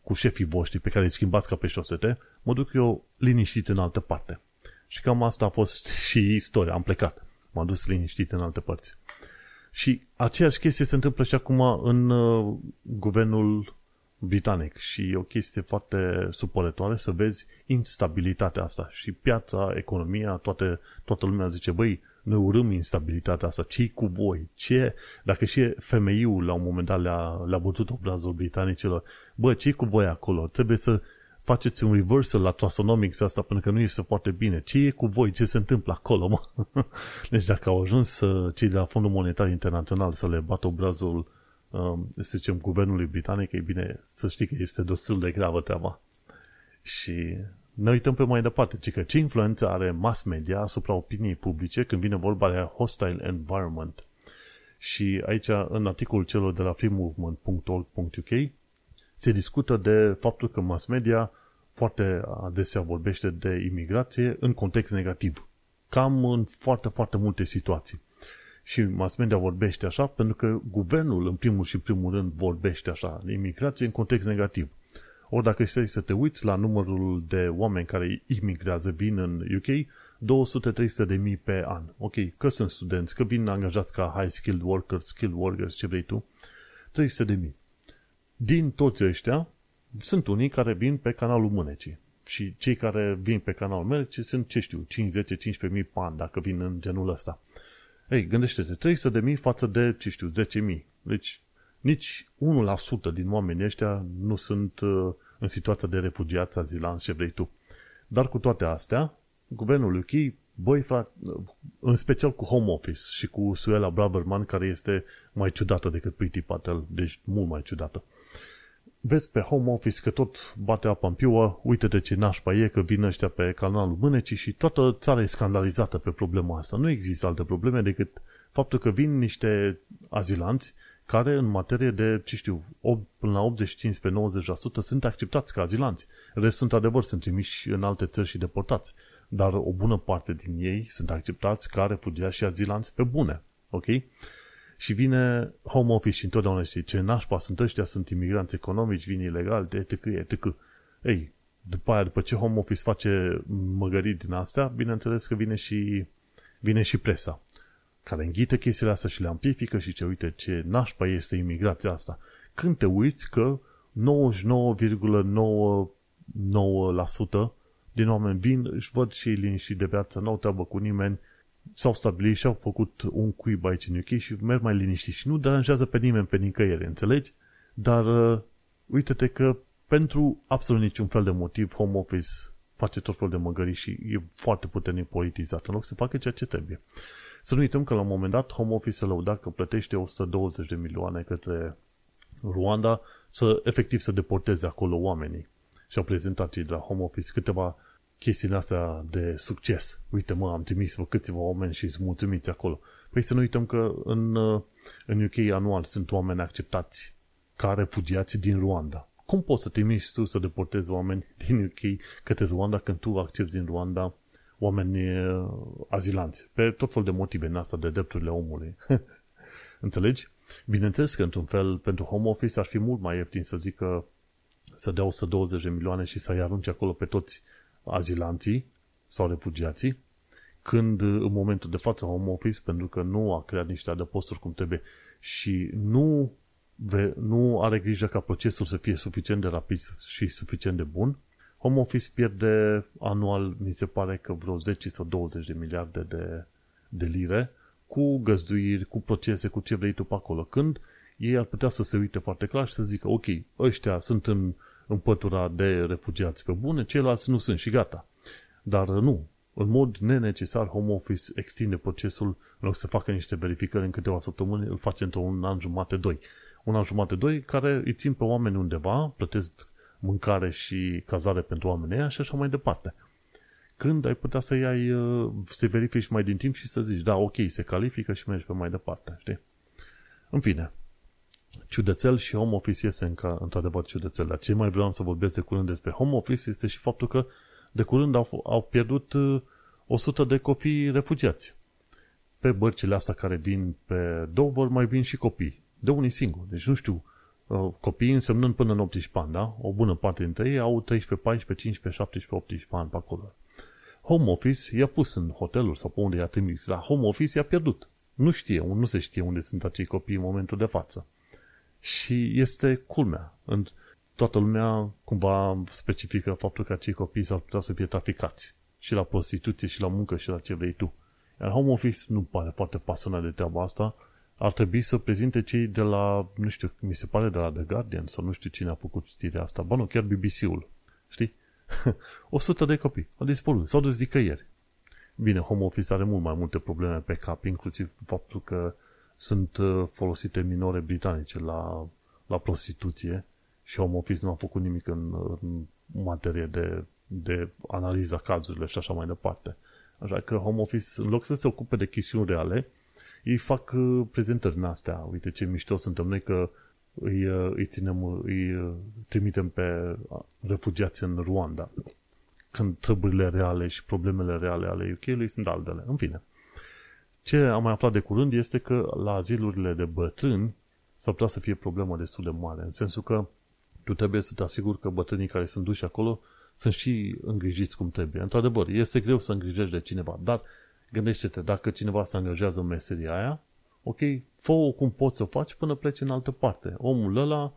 cu șefii voștri pe care îi schimbați ca pe șosete, mă duc eu liniștit în altă parte. Și cam asta a fost și istoria. Am plecat. M-am dus liniștit în alte părți. Și aceeași chestie se întâmplă și acum în uh, guvernul britanic și e o chestie foarte supărătoare să vezi instabilitatea asta și piața, economia, toate, toată lumea zice, băi, noi urâm instabilitatea asta, ce cu voi? Ce? Dacă și femeiul la un moment dat le-a, le-a bătut obrazul britanicilor, bă, ce cu voi acolo? Trebuie să faceți un reversal la Trussonomics asta pentru că nu este foarte bine. Ce e cu voi? Ce se întâmplă acolo, mă? Deci dacă au ajuns cei de la Fondul Monetar Internațional să le bată obrazul Um, să zicem, guvernului britanic, e bine să știi că este destul de gravă treaba. Și ne uităm pe mai departe, ci că ce influență are mass media asupra opiniei publice când vine vorba de hostile environment. Și aici, în articolul celor de la freemovement.org.uk, se discută de faptul că mass media foarte adesea vorbește de imigrație în context negativ. Cam în foarte, foarte multe situații și mass media vorbește așa pentru că guvernul, în primul și primul rând, vorbește așa de imigrație în context negativ. Ori dacă știi să te uiți la numărul de oameni care imigrează, vin în UK, 200-300 de mii pe an. Ok, că sunt studenți, că vin angajați ca high skilled workers, skilled workers, ce vrei tu, 300 de mii. Din toți ăștia, sunt unii care vin pe canalul Mânecii. Și cei care vin pe canalul Mânecii sunt, ce știu, 5, 10, 15 mii pe an, dacă vin în genul ăsta. Ei, gândește-te, 300 de mii față de, ce știu, 10 mii. Deci, nici 1% din oamenii ăștia nu sunt uh, în situația de refugiați, azilanți, ce vrei tu. Dar cu toate astea, guvernul UK, băi, frate, în special cu Home Office și cu Suela Braverman, care este mai ciudată decât Priti Patel, deci mult mai ciudată. Vezi pe Home Office că tot bate apa în piuă, uite-te ce nașpa e, că vin ăștia pe canalul Mânecii și toată țara e scandalizată pe problema asta. Nu există alte probleme decât faptul că vin niște azilanți care în materie de, ce știu, 8, până la 85-90% sunt acceptați ca azilanți. Restul, într-adevăr, sunt trimiși în alte țări și deportați. Dar o bună parte din ei sunt acceptați ca refugiați și azilanți pe bune. Ok? Și vine home office și întotdeauna știi ce nașpa sunt ăștia, sunt imigranți economici, vin ilegal, etc., etc. Ei, după aia, după ce home office face măgării din astea, bineînțeles că vine și, vine și presa care înghite chestiile astea și le amplifică și ce uite ce nașpa este imigrația asta. Când te uiți că 99,99% din oameni vin, își văd și liniști de viață, nu au treabă cu nimeni, s-au stabilit și au făcut un cuib aici în UK și merg mai liniștit și nu deranjează pe nimeni pe nicăieri, înțelegi? Dar uh, uite-te că pentru absolut niciun fel de motiv Home Office face tot felul de măgării și e foarte puternic politizat în loc să facă ceea ce trebuie. Să nu uităm că la un moment dat Home Office se lăuda că plătește 120 de milioane către Rwanda să efectiv să deporteze acolo oamenii. Și au prezentat cei de la Home Office câteva chestiile astea de succes. Uite mă, am trimis vă câțiva oameni și îți mulțumiți acolo. Păi să nu uităm că în, în UK anual sunt oameni acceptați ca refugiați din Rwanda. Cum poți să trimiți tu să deportezi oameni din UK către Rwanda când tu accepti din Rwanda oameni azilanți? Pe tot fel de motive în asta de drepturile omului. Înțelegi? Bineînțeles că, într-un fel, pentru home office ar fi mult mai ieftin să zică să dea 120 de milioane și să-i arunce acolo pe toți azilanții sau refugiații, când în momentul de față Home Office, pentru că nu a creat niște adăposturi cum trebuie și nu, ve, nu are grijă ca procesul să fie suficient de rapid și suficient de bun, Home Office pierde anual, mi se pare că vreo 10 sau 20 de miliarde de, de lire cu găzduiri, cu procese, cu ce vrei tu pe acolo. Când ei ar putea să se uite foarte clar și să zică, ok, ăștia sunt în, în pătura de refugiați pe bune, ceilalți nu sunt și gata. Dar nu, în mod nenecesar, Home Office extinde procesul, în loc să facă niște verificări în câteva săptămâni, îl face într-un an jumate, doi. Un an jumate, doi, care îi țin pe oameni undeva, plătesc mâncare și cazare pentru oamenii ăia și așa mai departe. Când ai putea să iai, uh, să verifici mai din timp și să zici, da, ok, se califică și mergi pe mai departe, știi? În fine, ciudățel și home office este încă, într-adevăr ciudățel. Dar ce mai vreau să vorbesc de curând despre home office este și faptul că de curând au, au pierdut 100 uh, de copii refugiați. Pe bărcile astea care vin pe Dover mai vin și copii. De unii singuri. Deci nu știu, uh, copiii însemnând până în 18 ani, da? O bună parte dintre ei au 13, 14, 15, 17, 18 ani pe acolo. Home Office i-a pus în hoteluri sau pe unde i-a trimis, dar Home Office i-a pierdut. Nu știe, nu se știe unde sunt acei copii în momentul de față. Și este culmea. Toată lumea cumva specifică faptul că acei copii s-ar putea să fie traficați. Și la prostituție, și la muncă, și la ce vrei tu. Iar Home Office nu pare foarte pasionat de treaba asta. Ar trebui să prezinte cei de la, nu știu, mi se pare de la The Guardian sau nu știu cine a făcut știrea asta. Bă, nu, chiar BBC-ul. Știi? 100 de copii au dispărut, s-au dus dicăieri. Bine, home office are mult mai multe probleme pe cap, inclusiv faptul că sunt uh, folosite minore britanice la, la prostituție și home office nu a făcut nimic în, în materie de, de analiza cazurilor și așa mai departe. Așa că home office, în loc să se ocupe de chestiuni reale, ei fac uh, prezentări în astea. Uite ce mișto suntem noi că îi, uh, îi, ținem, îi uh, trimitem pe refugiați în Ruanda. Când treburile reale și problemele reale ale UK-ului sunt altele. În fine. Ce am mai aflat de curând este că la azilurile de bătrâni s-ar putea să fie problemă destul de mare, în sensul că tu trebuie să te asiguri că bătrânii care sunt duși acolo sunt și îngrijiți cum trebuie. Într-adevăr, este greu să îngrijești de cineva, dar gândește-te, dacă cineva se angajează în meseria aia, ok, fă cum poți să o faci până pleci în altă parte. Omul ăla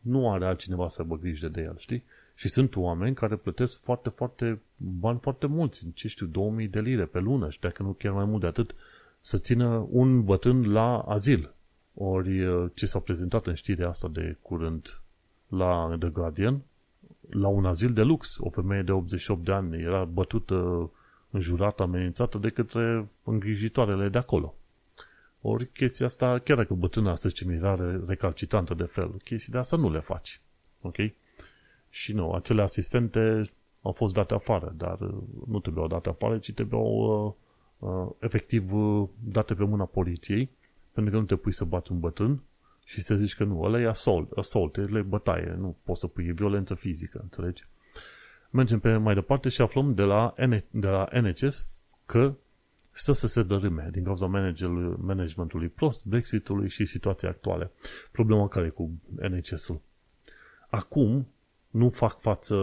nu are altcineva să aibă grijă de el, știi? Și sunt oameni care plătesc foarte, foarte bani foarte mulți, ce știu, 2000 de lire pe lună și dacă nu chiar mai mult de atât, să țină un bătrân la azil. Ori ce s-a prezentat în știrea asta de curând la The Guardian, la un azil de lux, o femeie de 88 de ani era bătută, înjurată, amenințată de către îngrijitoarele de acolo. Ori chestia asta, chiar dacă bătrâna să zicem, era recalcitantă de fel, chestii de asta nu le faci. Ok? Și nu, acele asistente au fost date afară, dar uh, nu trebuiau date afară, ci trebuiau uh, uh, efectiv uh, date pe mâna poliției, pentru că nu te pui să bați un bătrân și să zici că nu, ăla e assault, assault, e bătaie, nu poți să pui, e violență fizică, înțelegi? Mergem pe mai departe și aflăm de la, N- de la NHS că stă să se dărâme din cauza managementului prost, Brexitului și situația actuală. Problema care e cu NHS-ul? Acum nu fac față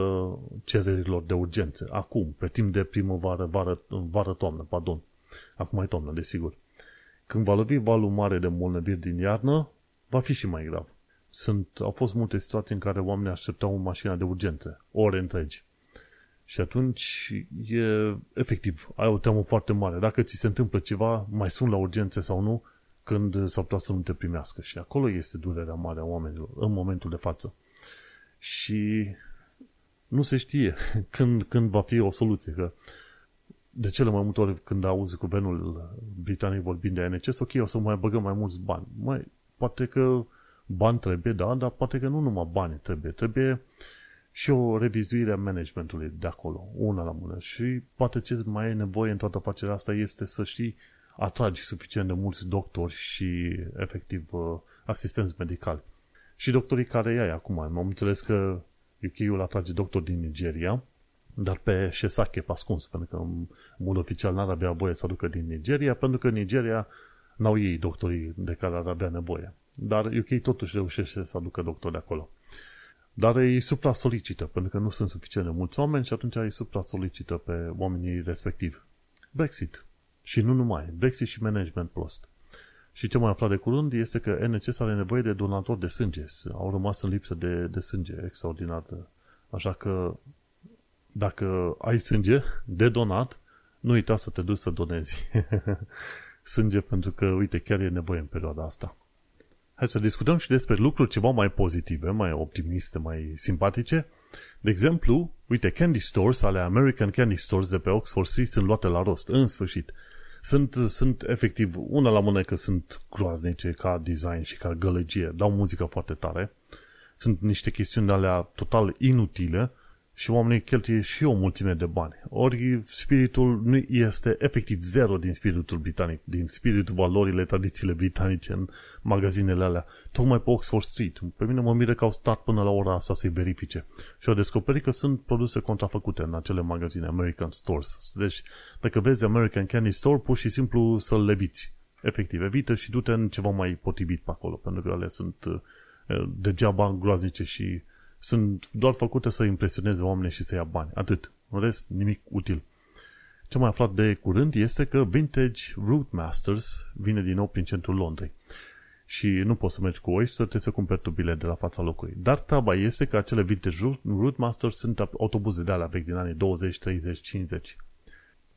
cererilor de urgențe. Acum, pe timp de primăvară, vară, vară toamnă, pardon. Acum e toamnă, desigur. Când va lovi valul mare de îmbolnăviri din iarnă, va fi și mai grav. Sunt, au fost multe situații în care oamenii așteptau o mașină de urgențe, ore întregi. Și atunci e efectiv, ai o teamă foarte mare. Dacă ți se întâmplă ceva, mai sun la urgențe sau nu, când s-ar putea să nu te primească. Și acolo este durerea mare a oamenilor, în momentul de față. Și nu se știe când, când va fi o soluție. Că de cele mai multe ori când auzi guvernul britanic vorbind de NHS, ok, o să mai băgăm mai mulți bani. Mai, poate că bani trebuie, da, dar poate că nu numai bani trebuie. Trebuie și o revizuire a managementului de acolo, una la mână. Și poate ce mai e nevoie în toată afacerea asta este să știi atragi suficient de mulți doctori și efectiv uh, asistenți medicali. Și doctorii care ai acum. Am înțeles că UK-ul atrage doctori din Nigeria, dar pe șesache, pe ascuns, pentru că în mod oficial n-ar avea voie să aducă din Nigeria, pentru că Nigeria n-au ei doctorii de care ar avea nevoie. Dar UK totuși reușește să aducă doctori de acolo. Dar îi supra-solicită, pentru că nu sunt suficient de mulți oameni și atunci îi supra-solicită pe oamenii respectivi. Brexit. Și nu numai. Brexit și management prost. Și ce mai aflat de curând este că NHS are nevoie de donatori de sânge. Au rămas în lipsă de, de sânge extraordinară. Așa că dacă ai sânge de donat, nu uita să te duci să donezi sânge pentru că, uite, chiar e nevoie în perioada asta. Hai să discutăm și despre lucruri ceva mai pozitive, mai optimiste, mai simpatice. De exemplu, uite, candy stores ale American Candy Stores de pe Oxford Street sunt luate la rost, în sfârșit. Sunt, sunt efectiv, una la mână că sunt groaznice ca design și ca gălăgie, dau muzică foarte tare. Sunt niște chestiuni de alea total inutile, și oamenii cheltuie și o mulțime de bani. Ori spiritul nu este efectiv zero din spiritul britanic, din spiritul valorile, tradițiile britanice în magazinele alea, tocmai pe Oxford Street. Pe mine mă miră că au stat până la ora asta să-i verifice. Și au descoperit că sunt produse contrafăcute în acele magazine American Stores. Deci, dacă vezi American Candy Store, pur și simplu să-l leviți. Efectiv, evită și du-te în ceva mai potrivit pe acolo, pentru că alea sunt uh, degeaba groaznice și sunt doar făcute să impresioneze oamenii și să ia bani. Atât. În rest, nimic util. Ce mai aflat de curând este că Vintage Root Masters vine din nou prin centrul Londrei. Și nu poți să mergi cu Oyster, trebuie să cumperi tu bilet de la fața locului. Dar treaba este că acele Vintage Root Masters sunt autobuze de alea vechi din anii 20, 30, 50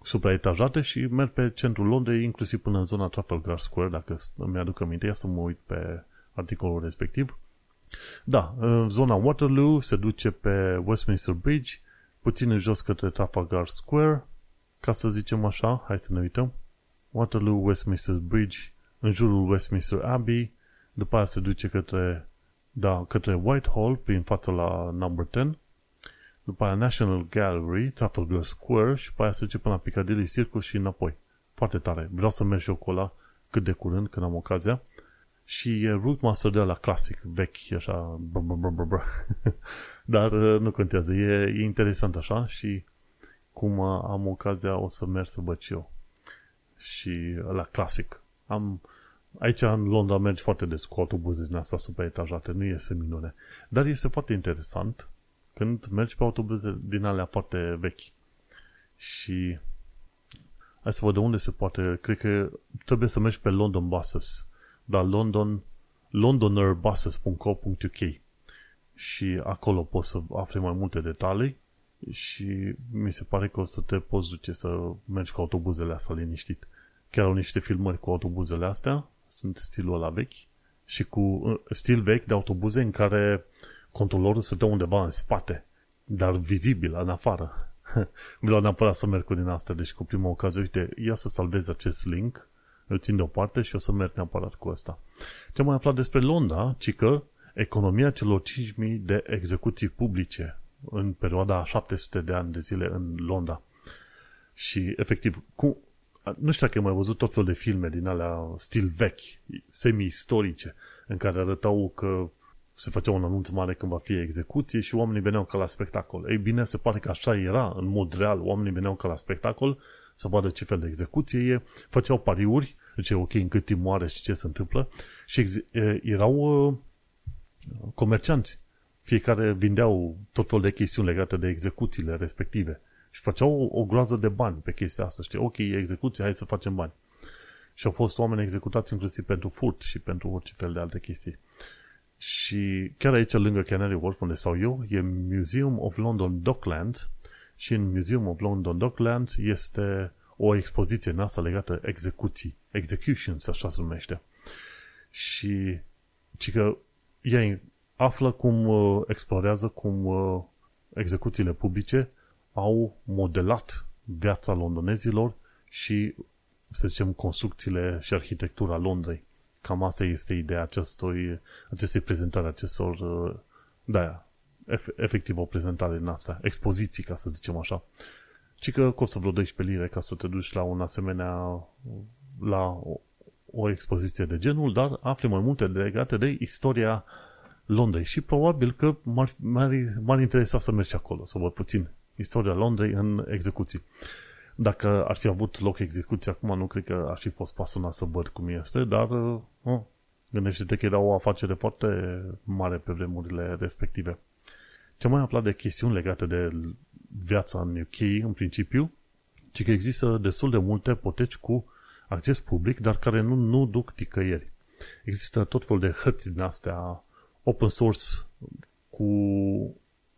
supraetajate și merg pe centrul Londrei, inclusiv până în zona Trafalgar Square, dacă îmi aduc aminte, ia să mă uit pe articolul respectiv. Da, zona Waterloo se duce pe Westminster Bridge, puțin în jos către Trafalgar Square, ca să zicem așa, hai să ne uităm. Waterloo, Westminster Bridge, în jurul Westminster Abbey, după aia se duce către, da, către Whitehall, prin fața la Number 10, după aia National Gallery, Trafalgar Square și după aia se duce până la Piccadilly Circus și înapoi. Foarte tare. Vreau să merg și eu cu ăla cât de curând, când am ocazia și e Rootmaster de la clasic, vechi, așa, brr, brr, brr, brr. dar uh, nu contează, e, e interesant așa și cum uh, am ocazia o să merg să văd și eu. Și la clasic. Am, aici în Londra mergi foarte des cu autobuze din asta super etajate, nu iese minune. Dar este foarte interesant când mergi pe autobuze din alea foarte vechi. Și hai să văd de unde se poate, cred că trebuie să mergi pe London Buses dar London, londonerbuses.co.uk și acolo poți să afli mai multe detalii și mi se pare că o să te poți duce să mergi cu autobuzele astea liniștit. Chiar au niște filmări cu autobuzele astea, sunt stilul ăla vechi și cu uh, stil vechi de autobuze în care controlorul se dă undeva în spate, dar vizibil, în afară. Vreau neapărat să merg cu din astea, deci cu prima ocazie, uite, ia să salvezi acest link îl țin deoparte și o să merg neapărat cu asta. Ce mai aflat despre Londra, ci că economia celor 5.000 de execuții publice în perioada a 700 de ani de zile în Londra. Și, efectiv, cu, nu știu dacă ai mai văzut tot felul de filme din alea stil vechi, semi-istorice, în care arătau că se făcea un anunț mare când va fi execuție și oamenii veneau ca la spectacol. Ei bine, se pare că așa era, în mod real, oamenii veneau ca la spectacol să vadă ce fel de execuție e, făceau pariuri, deci ok, în cât timp moare și ce se întâmplă, și erau uh, comercianți. Fiecare vindeau tot felul de chestiuni legate de execuțiile respective și făceau o, o groază de bani pe chestia asta, știi? Ok, execuție, hai să facem bani. Și au fost oameni executați inclusiv pentru furt și pentru orice fel de alte chestii. Și chiar aici, lângă Canary Wharf, unde stau eu, e Museum of London Docklands, și în Museum of London Docklands este o expoziție în asta legată execuții, executions, așa se numește. Și ci că ea află cum uh, explorează cum uh, execuțiile publice au modelat viața londonezilor și, să zicem, construcțiile și arhitectura Londrei. Cam asta este ideea acestui, acestei prezentări, acestor, uh, da, efectiv o prezentare din asta, expoziții, ca să zicem așa. Ci că costă vreo 12 lire ca să te duci la un asemenea, la o, o expoziție de genul, dar afli mai multe legate de istoria Londrei și probabil că m-ar, m-ar, m-ar interesa să mergi acolo, să văd puțin istoria Londrei în execuții. Dacă ar fi avut loc execuție acum, nu cred că ar fi fost pasionat să văd cum este, dar oh, gândește-te că era o afacere foarte mare pe vremurile respective. Ce mai aflat de chestiuni legate de viața în UK, în principiu, ci că există destul de multe poteci cu acces public, dar care nu, nu duc ticăieri. Există tot felul de hărți din astea open source cu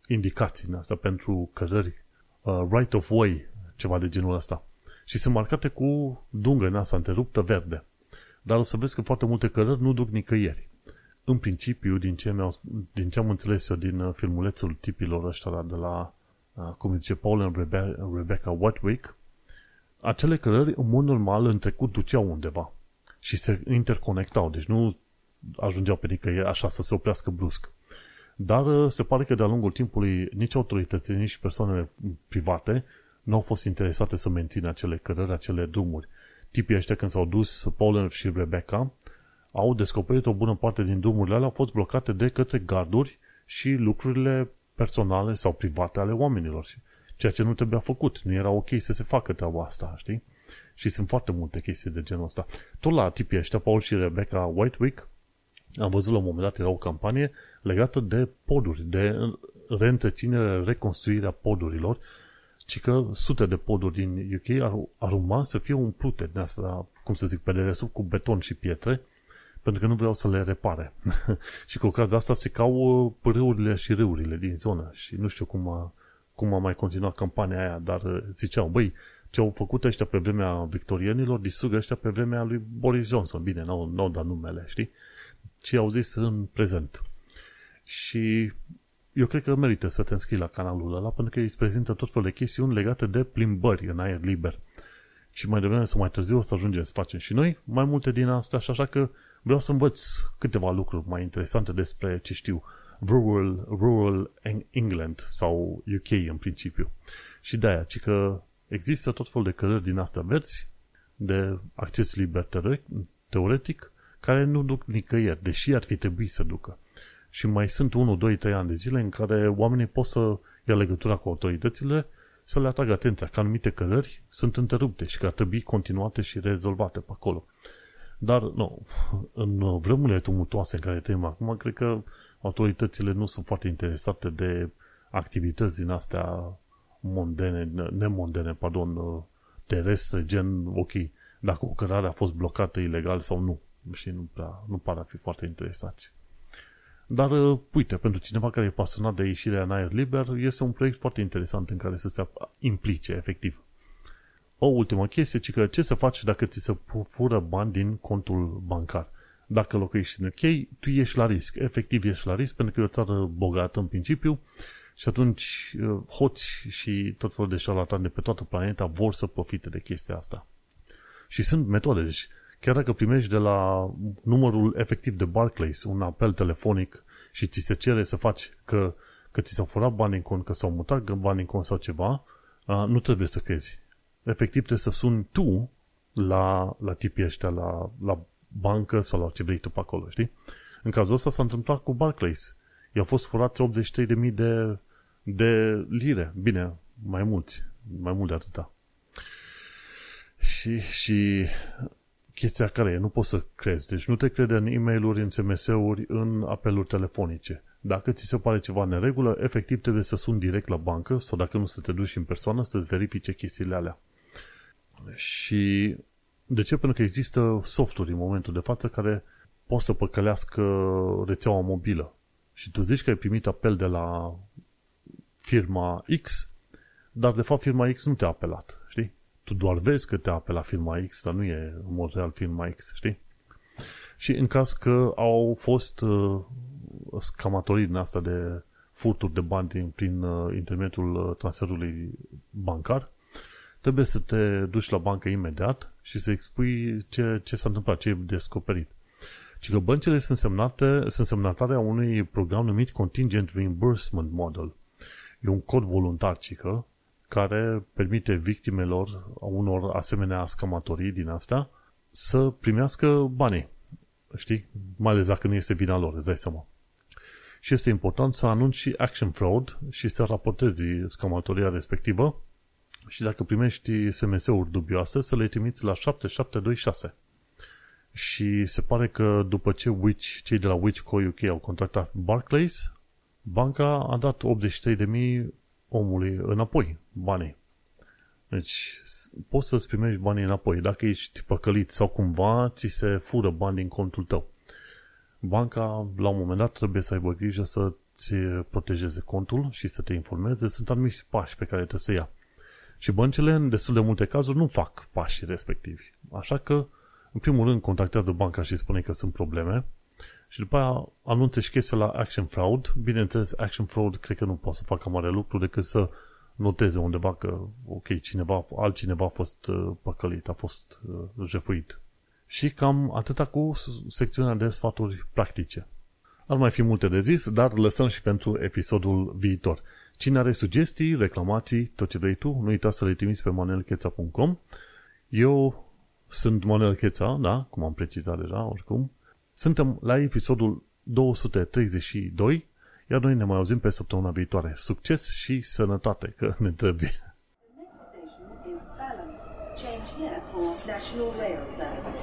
indicații din astea pentru cărări uh, right of way, ceva de genul ăsta. Și sunt marcate cu dungă în asta întreruptă verde. Dar o să vezi că foarte multe cărări nu duc nicăieri. În principiu, din ce, mi-au, din ce am înțeles eu din uh, filmulețul tipilor ăștia de la, uh, cum zice, Paul and Rebe- Rebecca Whitewick, acele cărări, în mod normal, în trecut duceau undeva și se interconectau, deci nu ajungeau pe nicăieri așa să se oprească brusc. Dar uh, se pare că de-a lungul timpului nici autoritățile, nici persoanele private nu au fost interesate să mențină acele cărări, acele drumuri. Tipii ăștia când s-au dus, Paul și Rebecca, au descoperit o bună parte din drumurile alea au fost blocate de către garduri și lucrurile personale sau private ale oamenilor. Ceea ce nu trebuia făcut. Nu era ok să se facă treaba asta, știi? Și sunt foarte multe chestii de genul ăsta. Tot la tipii ăștia, Paul și Rebecca Whitewick, am văzut la un moment dat, era o campanie legată de poduri, de reîntreținere, reconstruirea podurilor, ci că sute de poduri din UK ar, ar urma să fie umplute de asta, cum să zic, pe dedesubt cu beton și pietre, pentru că nu vreau să le repare. și cu ocazia asta se cau uh, pârâurile și râurile din zonă și nu știu cum a, cum a mai continuat campania aia, dar uh, ziceau, băi, ce au făcut ăștia pe vremea victorienilor, distrug ăștia pe vremea lui Boris Johnson. Bine, nu au dat numele, știi? Ce au zis în prezent. Și eu cred că merită să te înscrii la canalul ăla, pentru că îți prezintă tot felul de chestiuni legate de plimbări în aer liber. Și mai devreme sau mai târziu o să ajungem să facem și noi mai multe din astea și așa că vreau să învăț câteva lucruri mai interesante despre, ce știu, rural, rural England sau UK în principiu. Și de aia, ci că există tot felul de cărări din astea verzi, de acces liber teoretic, care nu duc nicăieri, deși ar fi trebuit să ducă. Și mai sunt 1, 2, 3 ani de zile în care oamenii pot să ia legătura cu autoritățile să le atragă atenția că anumite cărări sunt întrerupte și că ar trebui continuate și rezolvate pe acolo. Dar, nu, în vremurile tumultoase în care trăim acum, cred că autoritățile nu sunt foarte interesate de activități din astea mondene, nemondene, pardon, terestre, gen, ok, dacă o cărare a fost blocată ilegal sau nu. Și nu, prea, nu par a fi foarte interesați. Dar, uite, pentru cineva care e pasionat de ieșirea în aer liber, este un proiect foarte interesant în care să se implice, efectiv. O ultimă chestie, ci că ce să faci dacă ți se fură bani din contul bancar? Dacă locuiești în UK, tu ești la risc. Efectiv ești la risc pentru că e o țară bogată în principiu și atunci uh, hoți și tot felul de șarlatani de pe toată planeta vor să profite de chestia asta. Și sunt metode. Deci, chiar dacă primești de la numărul efectiv de Barclays un apel telefonic și ți se cere să faci că, că ți s-au furat bani în cont, că s-au mutat bani în cont sau ceva, uh, nu trebuie să crezi efectiv trebuie să suni tu la, la tipii ăștia, la, la bancă sau la ce vrei tu pe acolo, știi? În cazul ăsta s-a întâmplat cu Barclays. I-au fost furați 83.000 de, de lire. Bine, mai mulți. Mai mult de atâta. Și, și chestia care e, nu poți să crezi. Deci nu te crede în e mail în SMS-uri, în apeluri telefonice. Dacă ți se pare ceva neregulă, efectiv trebuie să suni direct la bancă sau dacă nu să te duci în persoană să-ți verifice chestiile alea. Și de ce? Pentru că există softuri în momentul de față care pot să păcălească rețeaua mobilă. Și tu zici că ai primit apel de la firma X, dar de fapt firma X nu te-a apelat, știi? Tu doar vezi că te-a apelat firma X, dar nu e în mod real firma X, știi? Și în caz că au fost uh, scamatorii din asta de furturi de bani prin uh, intermediul uh, transferului bancar, trebuie să te duci la bancă imediat și să expui ce, ce s-a întâmplat, ce e descoperit. Și că băncile sunt, semnate, sunt semnatare a unui program numit Contingent Reimbursement Model. E un cod voluntar, cică, care permite victimelor a unor asemenea scamatorii din asta să primească banii. Știi? Mai ales dacă nu este vina lor, îți dai seama. Și este important să anunți action fraud și să raportezi scamatoria respectivă și dacă primești SMS-uri dubioase, să le trimiți la 7726. Și se pare că după ce Witch, cei de la Witch Co UK au contactat Barclays, banca a dat 83.000 omului înapoi banii. Deci poți să-ți primești banii înapoi. Dacă ești păcălit sau cumva ți se fură bani din contul tău. Banca, la un moment dat, trebuie să aibă grijă să să-ți protejeze contul și să te informeze, sunt anumiți pași pe care trebuie să ia. Și băncile, în destul de multe cazuri, nu fac pașii respectivi. Așa că, în primul rând, contactează banca și spune că sunt probleme și după aia anunță și chestia la Action Fraud. Bineînțeles, Action Fraud cred că nu poate să facă mare lucru decât să noteze undeva că, ok, cineva, altcineva a fost uh, păcălit, a fost uh, jefuit. Și cam atâta cu secțiunea de sfaturi practice. Ar mai fi multe de zis, dar lăsăm și pentru episodul viitor. Cine are sugestii, reclamații, tot ce vrei tu, nu uita să le trimiți pe manelcheța.com. Eu sunt Manuel Cheța, da, cum am precizat deja, oricum. Suntem la episodul 232, iar noi ne mai auzim pe săptămâna viitoare. Succes și sănătate, că ne trebuie. The next station is Balham. Change here for National Rail Service.